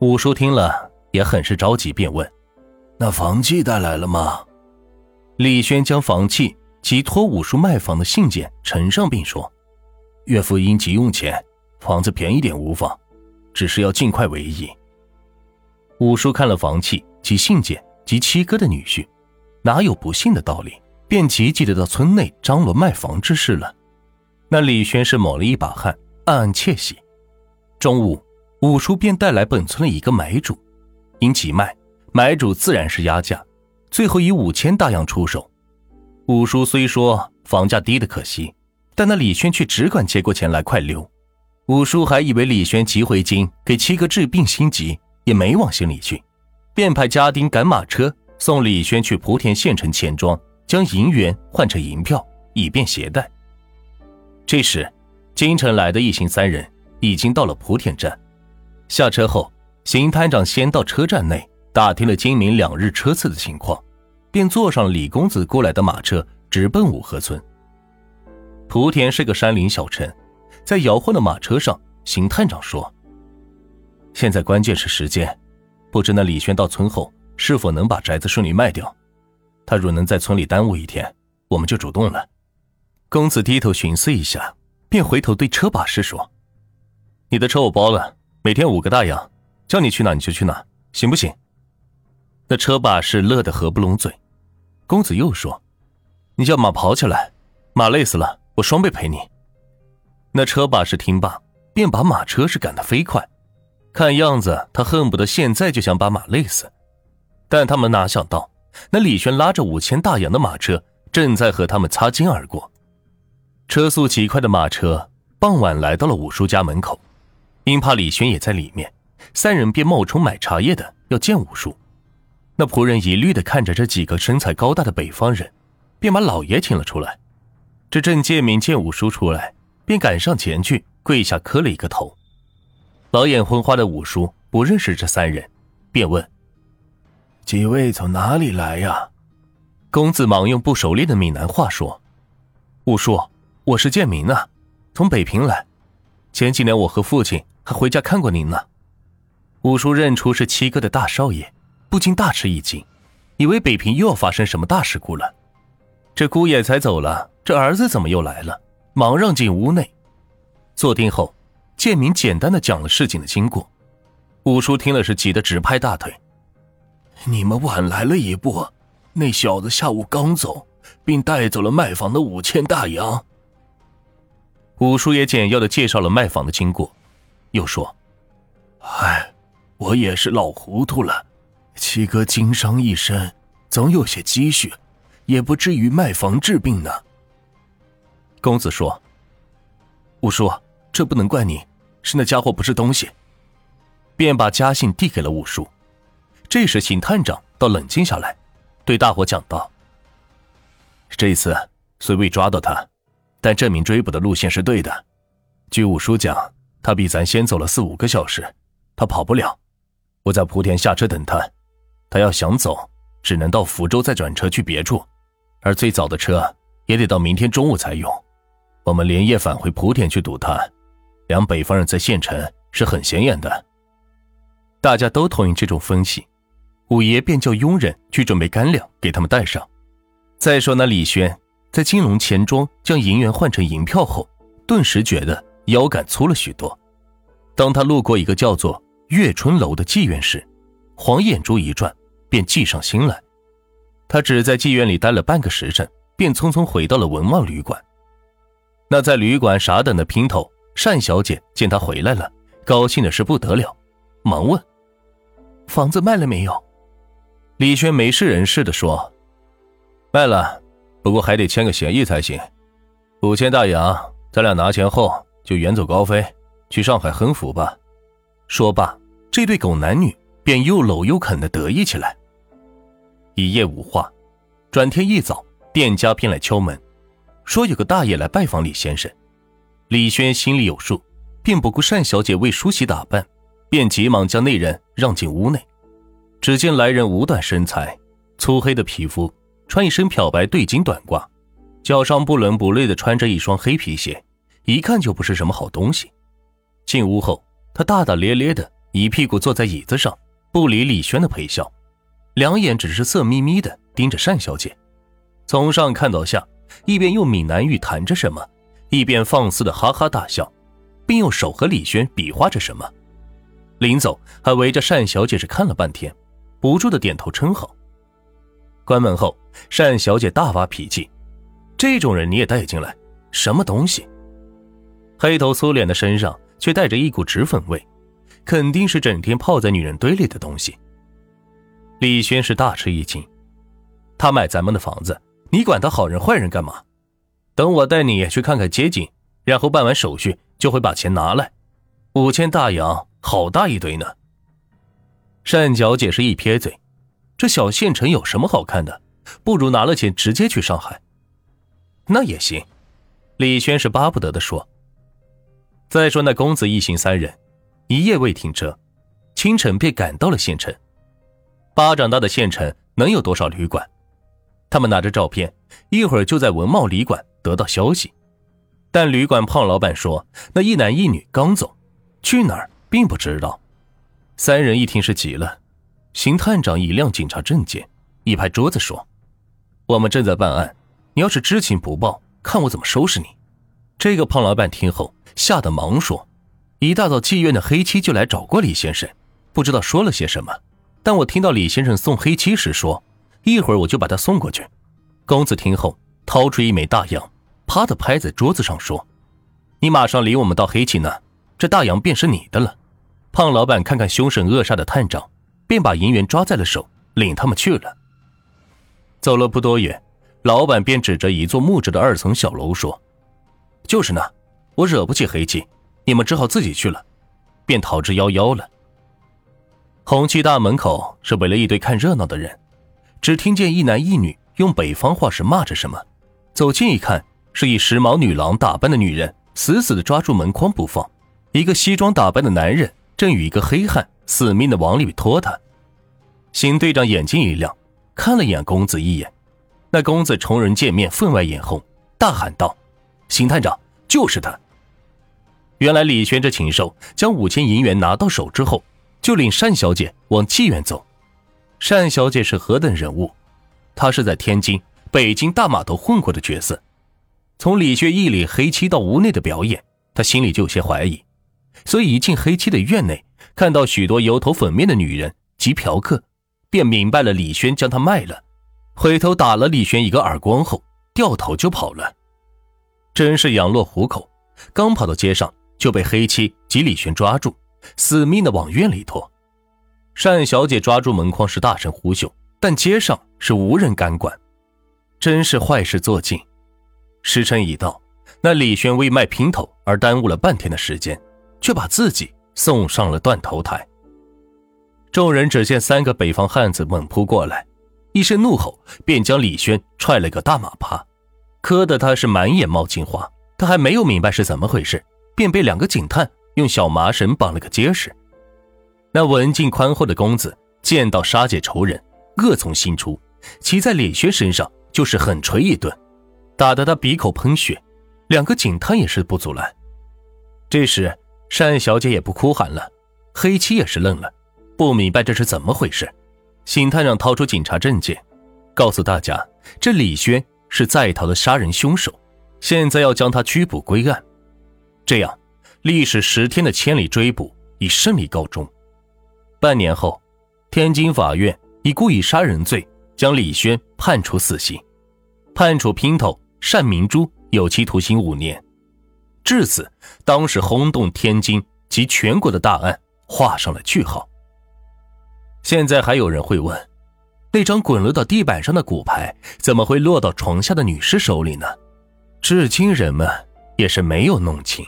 五叔听了也很是着急，便问：“那房契带来了吗？”李轩将房契及托五叔卖房的信件呈上，并说：“岳父因急用钱，房子便宜点无妨，只是要尽快为宜。”五叔看了房契及信件及七哥的女婿，哪有不信的道理？便急急的到村内张罗卖房之事了。那李轩是抹了一把汗，暗暗窃喜。中午，五叔便带来本村的一个买主，因急卖，买主自然是压价，最后以五千大洋出手。五叔虽说房价低的可惜，但那李轩却只管接过钱来快溜。五叔还以为李轩急回京给七哥治病心急。也没往心里去，便派家丁赶马车送李轩去莆田县城钱庄，将银元换成银票，以便携带。这时，京城来的一行三人已经到了莆田站。下车后，邢探长先到车站内打听了今明两日车次的情况，便坐上李公子雇来的马车，直奔五河村。莆田是个山林小城，在摇晃的马车上，邢探长说。现在关键是时间，不知那李轩到村后是否能把宅子顺利卖掉。他若能在村里耽误一天，我们就主动了。公子低头寻思一下，便回头对车把式说：“你的车我包了，每天五个大洋，叫你去哪你就去哪，行不行？”那车把式乐得合不拢嘴。公子又说：“你叫马跑起来，马累死了，我双倍赔你。”那车把式听罢，便把马车是赶得飞快。看样子，他恨不得现在就想把马累死，但他们哪想到，那李轩拉着五千大洋的马车正在和他们擦肩而过。车速极快的马车傍晚来到了五叔家门口，因怕李轩也在里面，三人便冒充买茶叶的要见五叔。那仆人疑虑的看着这几个身材高大的北方人，便把老爷请了出来。这郑建明见五叔出来，便赶上前去跪下磕了一个头。老眼昏花的五叔不认识这三人，便问：“几位从哪里来呀？”公子忙用不熟练的闽南话说：“五叔，我是建明啊，从北平来。前几年我和父亲还回家看过您呢。”五叔认出是七哥的大少爷，不禁大吃一惊，以为北平又要发生什么大事故了。这姑爷才走了，这儿子怎么又来了？忙让进屋内，坐定后。建明简单的讲了事情的经过，五叔听了是急得直拍大腿。你们晚来了一步，那小子下午刚走，并带走了卖房的五千大洋。五叔也简要的介绍了卖房的经过，又说：“哎，我也是老糊涂了，七哥经商一身，总有些积蓄，也不至于卖房治病呢。”公子说：“五叔，这不能怪你。”是那家伙不是东西，便把家信递给了五叔。这时，邢探长倒冷静下来，对大伙讲道：“这一次虽未抓到他，但证明追捕的路线是对的。据五叔讲，他比咱先走了四五个小时，他跑不了。我在莆田下车等他，他要想走，只能到福州再转车去别处，而最早的车也得到明天中午才有。我们连夜返回莆田去堵他。”两北方人在县城是很显眼的，大家都同意这种分析。五爷便叫佣人去准备干粮给他们带上。再说那李轩在金龙钱庄将银元换成银票后，顿时觉得腰杆粗了许多。当他路过一个叫做月春楼的妓院时，黄眼珠一转，便计上心来。他只在妓院里待了半个时辰，便匆匆回到了文旺旅馆。那在旅馆傻等的姘头。单小姐见他回来了，高兴的是不得了，忙问：“房子卖了没有？”李轩没事人似的说：“卖了，不过还得签个协议才行。五千大洋，咱俩拿钱后就远走高飞，去上海亨福吧。”说罢，这对狗男女便又搂又啃的得意起来。一夜无话，转天一早，店家便来敲门，说有个大爷来拜访李先生。李轩心里有数，便不顾单小姐为梳洗打扮，便急忙将那人让进屋内。只见来人五短身材，粗黑的皮肤，穿一身漂白对襟短褂，脚上不伦不类的穿着一双黑皮鞋，一看就不是什么好东西。进屋后，他大大咧咧的一屁股坐在椅子上，不理李轩的陪笑，两眼只是色眯眯的盯着单小姐，从上看到下，一边用闽南语谈着什么，一边放肆的哈哈大笑，并用手和李轩比划着什么。临走还围着单小姐是看了半天，不住的点头称好。关门后，单小姐大发脾气：“这种人你也带进来，什么东西？”黑头粗脸的身上却带着一股脂粉味。肯定是整天泡在女人堆里的东西。李轩是大吃一惊，他买咱们的房子，你管他好人坏人干嘛？等我带你去看看街景，然后办完手续就会把钱拿来。五千大洋，好大一堆呢。单小姐是一撇嘴，这小县城有什么好看的？不如拿了钱直接去上海。那也行，李轩是巴不得的说。再说那公子一行三人。一夜未停车，清晨便赶到了县城。巴掌大的县城能有多少旅馆？他们拿着照片，一会儿就在文茂旅馆得到消息。但旅馆胖老板说，那一男一女刚走，去哪儿并不知道。三人一听是急了，邢探长一亮警察证件，一拍桌子说：“我们正在办案，你要是知情不报，看我怎么收拾你！”这个胖老板听后吓得忙说。一大早，妓院的黑妻就来找过李先生，不知道说了些什么。但我听到李先生送黑妻时说：“一会儿我就把他送过去。”公子听后，掏出一枚大洋，啪的拍在桌子上说：“你马上领我们到黑妻那，这大洋便是你的了。”胖老板看看凶神恶煞的探长，便把银元抓在了手，领他们去了。走了不多远，老板便指着一座木质的二层小楼说：“就是那，我惹不起黑气。”你们只好自己去了，便逃之夭夭了。红旗大门口是围了一堆看热闹的人，只听见一男一女用北方话是骂着什么。走近一看，是以时髦女郎打扮的女人死死的抓住门框不放，一个西装打扮的男人正与一个黑汉死命的往里拖他。邢队长眼睛一亮，看了眼公子一眼，那公子重人见面分外眼红，大喊道：“邢探长，就是他！”原来李轩这禽兽将五千银元拿到手之后，就领单小姐往妓院走。单小姐是何等人物？她是在天津、北京大码头混过的角色。从李轩一里黑漆到屋内的表演，他心里就有些怀疑，所以一进黑妻的院内，看到许多油头粉面的女人及嫖客，便明白了李轩将她卖了，回头打了李轩一个耳光后，掉头就跑了。真是羊落虎口，刚跑到街上。就被黑妻及李轩抓住，死命的往院里拖。单小姐抓住门框是大声呼救，但街上是无人敢管，真是坏事做尽。时辰已到，那李轩为卖姘头而耽误了半天的时间，却把自己送上了断头台。众人只见三个北方汉子猛扑过来，一声怒吼，便将李轩踹了个大马趴，磕得他是满眼冒金花。他还没有明白是怎么回事。便被两个警探用小麻绳绑了个结实。那文静宽厚的公子见到杀姐仇人，恶从心出，骑在李轩身上就是狠捶一顿，打得他鼻口喷血。两个警探也是不阻拦。这时单小姐也不哭喊了，黑妻也是愣了，不明白这是怎么回事。邢探长掏出警察证件，告诉大家，这李轩是在逃的杀人凶手，现在要将他拘捕归案。这样，历时十天的千里追捕以胜利告终。半年后，天津法院以故意杀人罪将李轩判处死刑，判处姘头单明珠有期徒刑五年。至此，当时轰动天津及全国的大案画上了句号。现在还有人会问，那张滚落到地板上的骨牌怎么会落到床下的女尸手里呢？至今人们也是没有弄清。